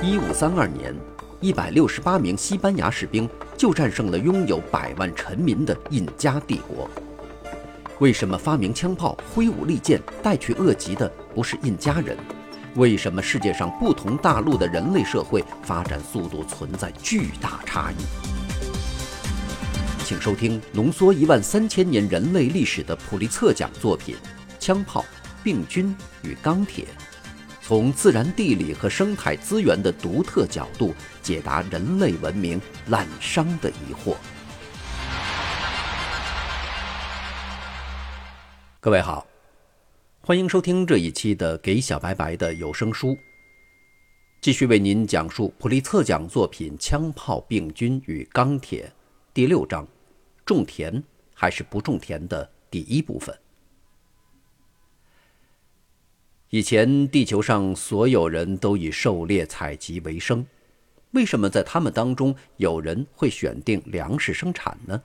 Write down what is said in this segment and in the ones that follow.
一五三二年，一百六十八名西班牙士兵就战胜了拥有百万臣民的印加帝国。为什么发明枪炮、挥舞利剑、带去恶疾的不是印加人？为什么世界上不同大陆的人类社会发展速度存在巨大差异？请收听浓缩一万三千年人类历史的普利策奖作品《枪炮、病菌与钢铁》。从自然地理和生态资源的独特角度解答人类文明滥觞的疑惑。各位好，欢迎收听这一期的《给小白白的有声书》，继续为您讲述普利策奖作品《枪炮、病菌与钢铁》第六章“种田还是不种田”的第一部分。以前，地球上所有人都以狩猎采集为生，为什么在他们当中有人会选定粮食生产呢？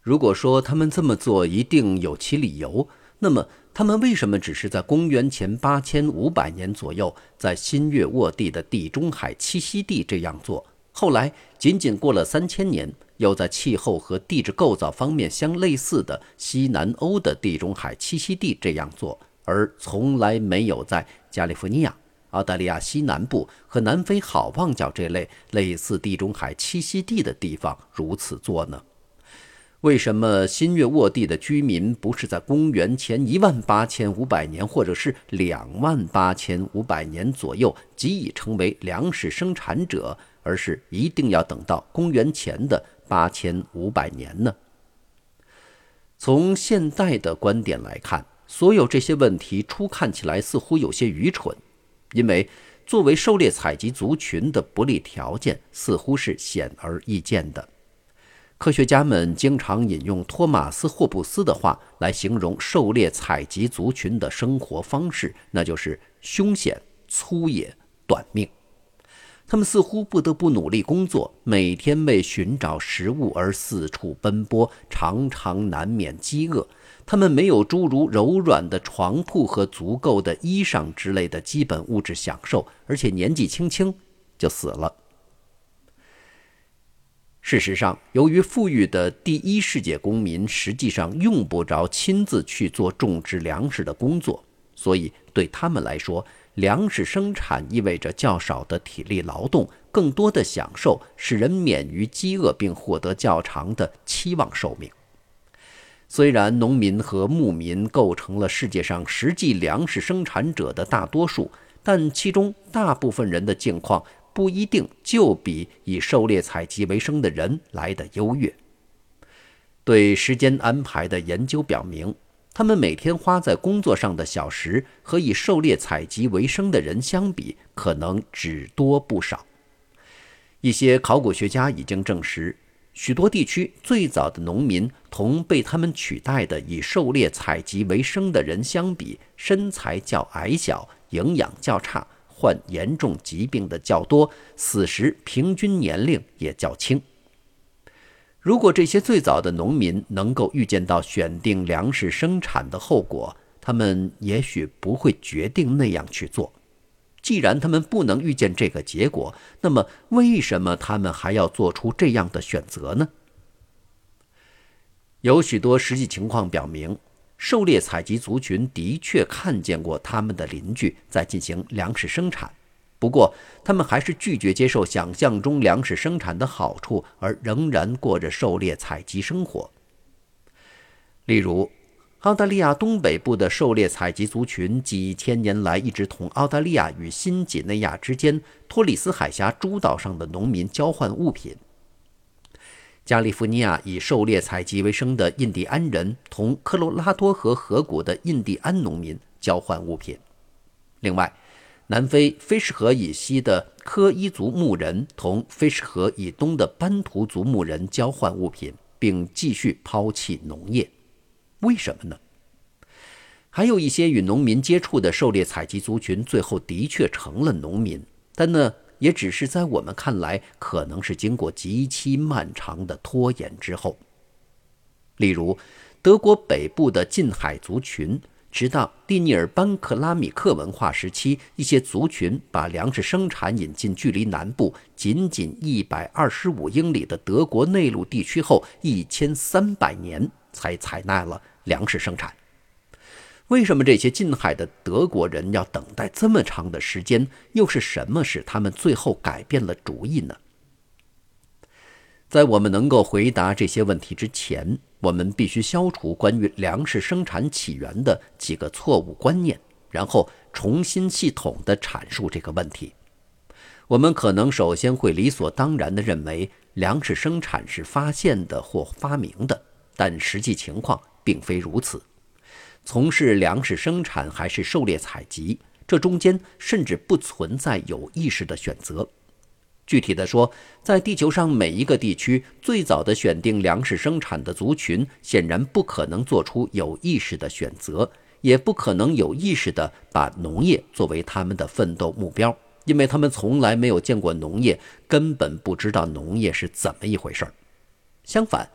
如果说他们这么做一定有其理由，那么他们为什么只是在公元前八千五百年左右，在新月沃地的地中海栖息地这样做？后来仅仅过了三千年，又在气候和地质构造方面相类似的西南欧的地中海栖息地这样做？而从来没有在加利福尼亚、澳大利亚西南部和南非好望角这类类似地中海栖息地的地方如此做呢？为什么新月沃地的居民不是在公元前一万八千五百年或者是两万八千五百年左右即已成为粮食生产者，而是一定要等到公元前的八千五百年呢？从现代的观点来看。所有这些问题初看起来似乎有些愚蠢，因为作为狩猎采集族群的不利条件似乎是显而易见的。科学家们经常引用托马斯·霍布斯的话来形容狩猎采集族群的生活方式，那就是凶险、粗野、短命。他们似乎不得不努力工作，每天为寻找食物而四处奔波，常常难免饥饿。他们没有诸如柔软的床铺和足够的衣裳之类的基本物质享受，而且年纪轻轻就死了。事实上，由于富裕的第一世界公民实际上用不着亲自去做种植粮食的工作，所以对他们来说，粮食生产意味着较少的体力劳动、更多的享受，使人免于饥饿并获得较长的期望寿命。虽然农民和牧民构成了世界上实际粮食生产者的大多数，但其中大部分人的境况不一定就比以狩猎采集为生的人来得优越。对时间安排的研究表明，他们每天花在工作上的小时和以狩猎采集为生的人相比，可能只多不少。一些考古学家已经证实。许多地区最早的农民同被他们取代的以狩猎采集为生的人相比，身材较矮小，营养较差，患严重疾病的较多，死时平均年龄也较轻。如果这些最早的农民能够预见到选定粮食生产的后果，他们也许不会决定那样去做。既然他们不能预见这个结果，那么为什么他们还要做出这样的选择呢？有许多实际情况表明，狩猎采集族群的确看见过他们的邻居在进行粮食生产，不过他们还是拒绝接受想象中粮食生产的好处，而仍然过着狩猎采集生活。例如。澳大利亚东北部的狩猎采集族群几千年来一直同澳大利亚与新几内亚之间托里斯海峡诸岛上的农民交换物品。加利福尼亚以狩猎采集为生的印第安人同科罗拉多河河谷的印第安农民交换物品。另外，南非菲什河以西的科伊族牧人同菲什河以东的班图族牧人交换物品，并继续抛弃农业。为什么呢？还有一些与农民接触的狩猎采集族群，最后的确成了农民，但呢，也只是在我们看来，可能是经过极其漫长的拖延之后。例如，德国北部的近海族群，直到蒂尼尔班克拉米克文化时期，一些族群把粮食生产引进距离南部仅仅一百二十五英里的德国内陆地区后，一千三百年才采纳了粮食生产。为什么这些近海的德国人要等待这么长的时间？又是什么使他们最后改变了主意呢？在我们能够回答这些问题之前，我们必须消除关于粮食生产起源的几个错误观念，然后重新系统地阐述这个问题。我们可能首先会理所当然地认为粮食生产是发现的或发明的，但实际情况并非如此。从事粮食生产还是狩猎采集，这中间甚至不存在有意识的选择。具体的说，在地球上每一个地区最早的选定粮食生产的族群，显然不可能做出有意识的选择，也不可能有意识地把农业作为他们的奋斗目标，因为他们从来没有见过农业，根本不知道农业是怎么一回事儿。相反，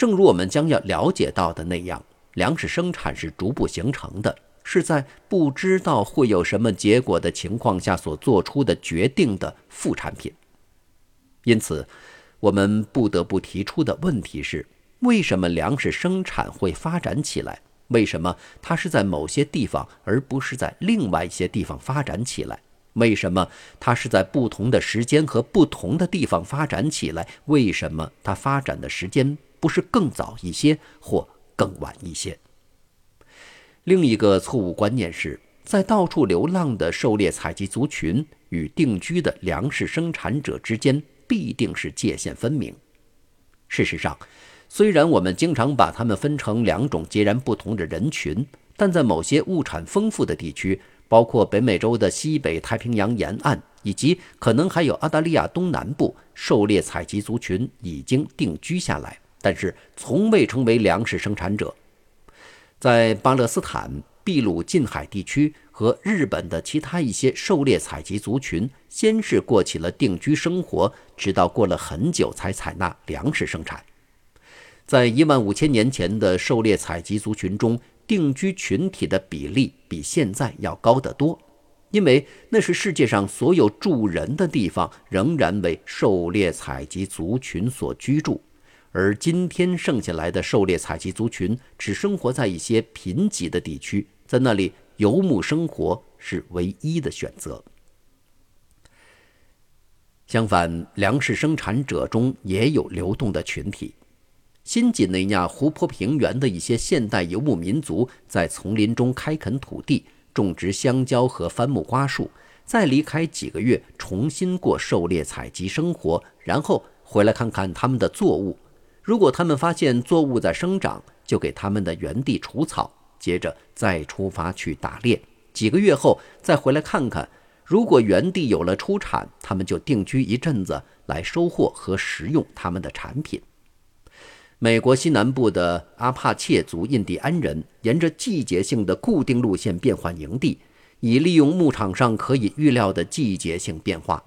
正如我们将要了解到的那样，粮食生产是逐步形成的。是在不知道会有什么结果的情况下所做出的决定的副产品。因此，我们不得不提出的问题是：为什么粮食生产会发展起来？为什么它是在某些地方，而不是在另外一些地方发展起来？为什么它是在不同的时间和不同的地方发展起来？为什么它发展的时间不是更早一些或更晚一些？另一个错误观念是，在到处流浪的狩猎采集族群与定居的粮食生产者之间必定是界限分明。事实上，虽然我们经常把它们分成两种截然不同的人群，但在某些物产丰富的地区，包括北美洲的西北太平洋沿岸以及可能还有澳大利亚东南部，狩猎采集族群已经定居下来，但是从未成为粮食生产者。在巴勒斯坦、秘鲁近海地区和日本的其他一些狩猎采集族群，先是过起了定居生活，直到过了很久才采纳粮食生产。在一万五千年前的狩猎采集族群中，定居群体的比例比现在要高得多，因为那是世界上所有住人的地方仍然为狩猎采集族群所居住。而今天剩下来的狩猎采集族群只生活在一些贫瘠的地区，在那里游牧生活是唯一的选择。相反，粮食生产者中也有流动的群体。新几内亚湖泊平原的一些现代游牧民族在丛林中开垦土地，种植香蕉和番木瓜树，再离开几个月，重新过狩猎采集生活，然后回来看看他们的作物。如果他们发现作物在生长，就给他们的原地除草，接着再出发去打猎。几个月后再回来看看。如果原地有了出产，他们就定居一阵子，来收获和食用他们的产品。美国西南部的阿帕切族印第安人沿着季节性的固定路线变换营地，以利用牧场上可以预料的季节性变化。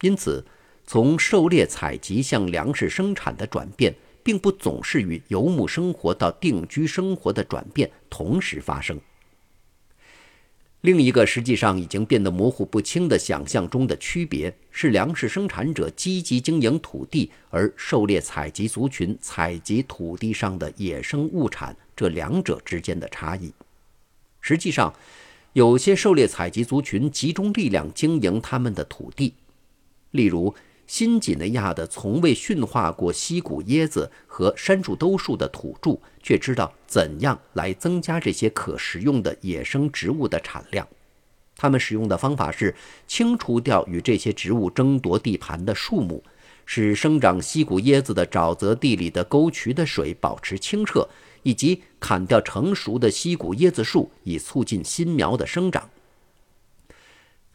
因此。从狩猎采集向粮食生产的转变，并不总是与游牧生活到定居生活的转变同时发生。另一个实际上已经变得模糊不清的想象中的区别，是粮食生产者积极经营土地，而狩猎采集族群采集土地上的野生物产这两者之间的差异。实际上，有些狩猎采集族群集中力量经营他们的土地，例如。新几内亚的从未驯化过西谷椰子和山树兜树的土著，却知道怎样来增加这些可食用的野生植物的产量。他们使用的方法是清除掉与这些植物争夺地盘的树木，使生长西谷椰子的沼泽地里的沟渠的水保持清澈，以及砍掉成熟的西谷椰子树，以促进新苗的生长。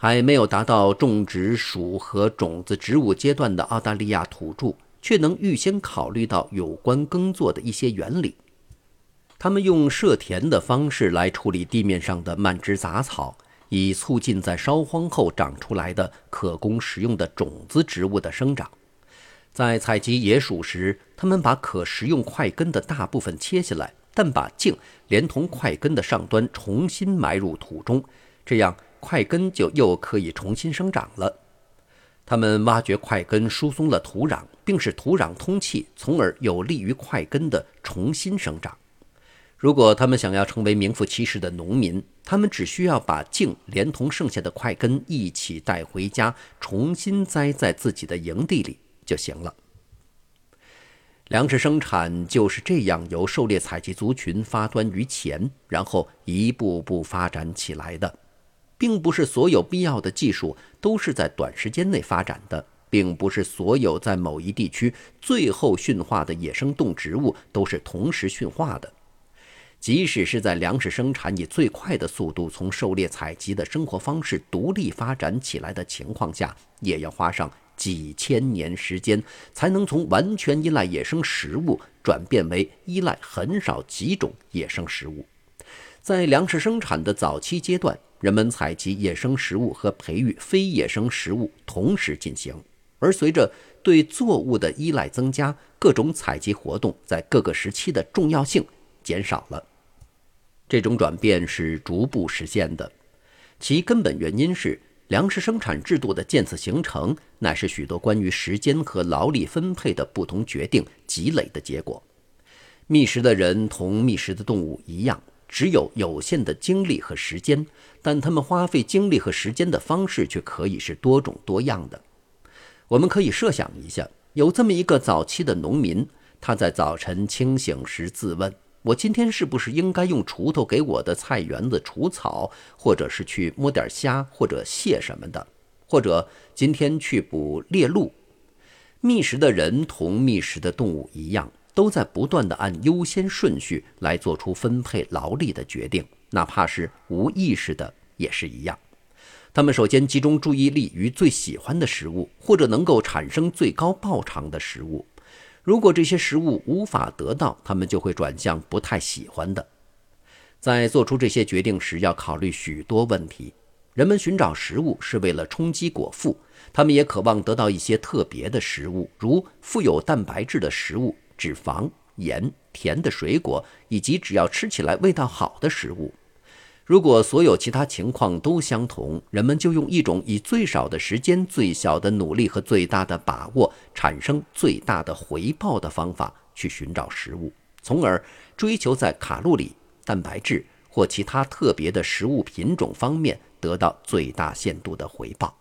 还没有达到种植属和种子植物阶段的澳大利亚土著，却能预先考虑到有关耕作的一些原理。他们用设田的方式来处理地面上的蔓枝杂草，以促进在烧荒后长出来的可供食用的种子植物的生长。在采集野薯时，他们把可食用块根的大部分切下来，但把茎连同块根的上端重新埋入土中，这样块根就又可以重新生长了。他们挖掘块根，疏松了土壤，并使土壤通气，从而有利于块根的重新生长。如果他们想要成为名副其实的农民，他们只需要把茎连同剩下的块根一起带回家，重新栽在自己的营地里就行了。粮食生产就是这样由狩猎采集族群发端于前，然后一步步发展起来的。并不是所有必要的技术都是在短时间内发展的，并不是所有在某一地区最后驯化的野生动植物都是同时驯化的。即使是在粮食生产以最快的速度从狩猎采集的生活方式独立发展起来的情况下，也要花上几千年时间，才能从完全依赖野生食物转变为依赖很少几种野生食物。在粮食生产的早期阶段。人们采集野生食物和培育非野生食物同时进行，而随着对作物的依赖增加，各种采集活动在各个时期的重要性减少了。这种转变是逐步实现的，其根本原因是粮食生产制度的渐次形成，乃是许多关于时间和劳力分配的不同决定积累的结果。觅食的人同觅食的动物一样。只有有限的精力和时间，但他们花费精力和时间的方式却可以是多种多样的。我们可以设想一下，有这么一个早期的农民，他在早晨清醒时自问：我今天是不是应该用锄头给我的菜园子除草，或者是去摸点虾或者蟹什么的，或者今天去捕猎鹿？觅食的人同觅食的动物一样。都在不断地按优先顺序来做出分配劳力的决定，哪怕是无意识的也是一样。他们首先集中注意力于最喜欢的食物，或者能够产生最高报偿的食物。如果这些食物无法得到，他们就会转向不太喜欢的。在做出这些决定时，要考虑许多问题。人们寻找食物是为了充饥果腹，他们也渴望得到一些特别的食物，如富有蛋白质的食物。脂肪、盐、甜的水果，以及只要吃起来味道好的食物。如果所有其他情况都相同，人们就用一种以最少的时间、最小的努力和最大的把握产生最大的回报的方法去寻找食物，从而追求在卡路里、蛋白质或其他特别的食物品种方面得到最大限度的回报。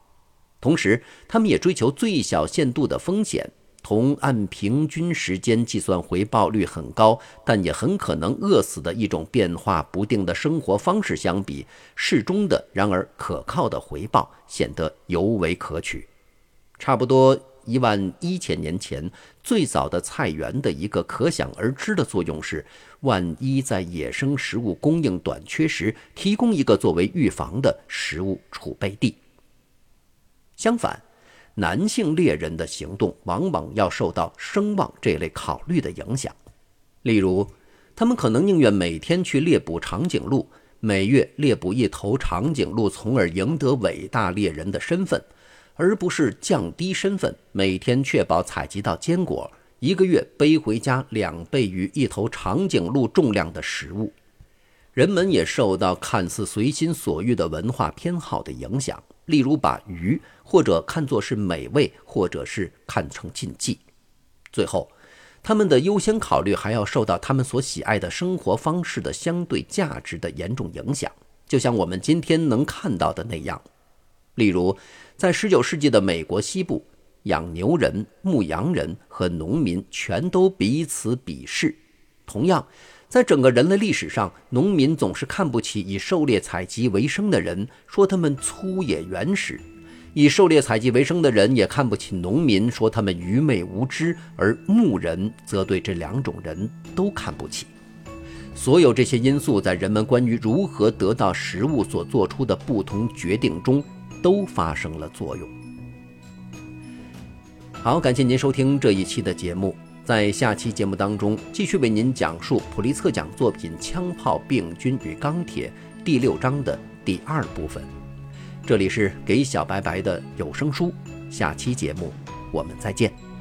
同时，他们也追求最小限度的风险。同按平均时间计算回报率很高，但也很可能饿死的一种变化不定的生活方式相比，适中的然而可靠的回报显得尤为可取。差不多一万一千年前，最早的菜园的一个可想而知的作用是，万一在野生食物供应短缺时，提供一个作为预防的食物储备地。相反。男性猎人的行动往往要受到声望这类考虑的影响，例如，他们可能宁愿每天去猎捕长颈鹿，每月猎捕一头长颈鹿，从而赢得伟大猎人的身份，而不是降低身份，每天确保采集到坚果，一个月背回家两倍于一头长颈鹿重量的食物。人们也受到看似随心所欲的文化偏好的影响。例如，把鱼或者看作是美味，或者是看成禁忌。最后，他们的优先考虑还要受到他们所喜爱的生活方式的相对价值的严重影响。就像我们今天能看到的那样，例如，在19世纪的美国西部，养牛人、牧羊人和农民全都彼此鄙视。同样。在整个人类历史上，农民总是看不起以狩猎采集为生的人，说他们粗野原始；以狩猎采集为生的人也看不起农民，说他们愚昧无知。而牧人则对这两种人都看不起。所有这些因素在人们关于如何得到食物所做出的不同决定中都发生了作用。好，感谢您收听这一期的节目。在下期节目当中，继续为您讲述普利策奖作品《枪炮、病菌与钢铁》第六章的第二部分。这里是给小白白的有声书，下期节目我们再见。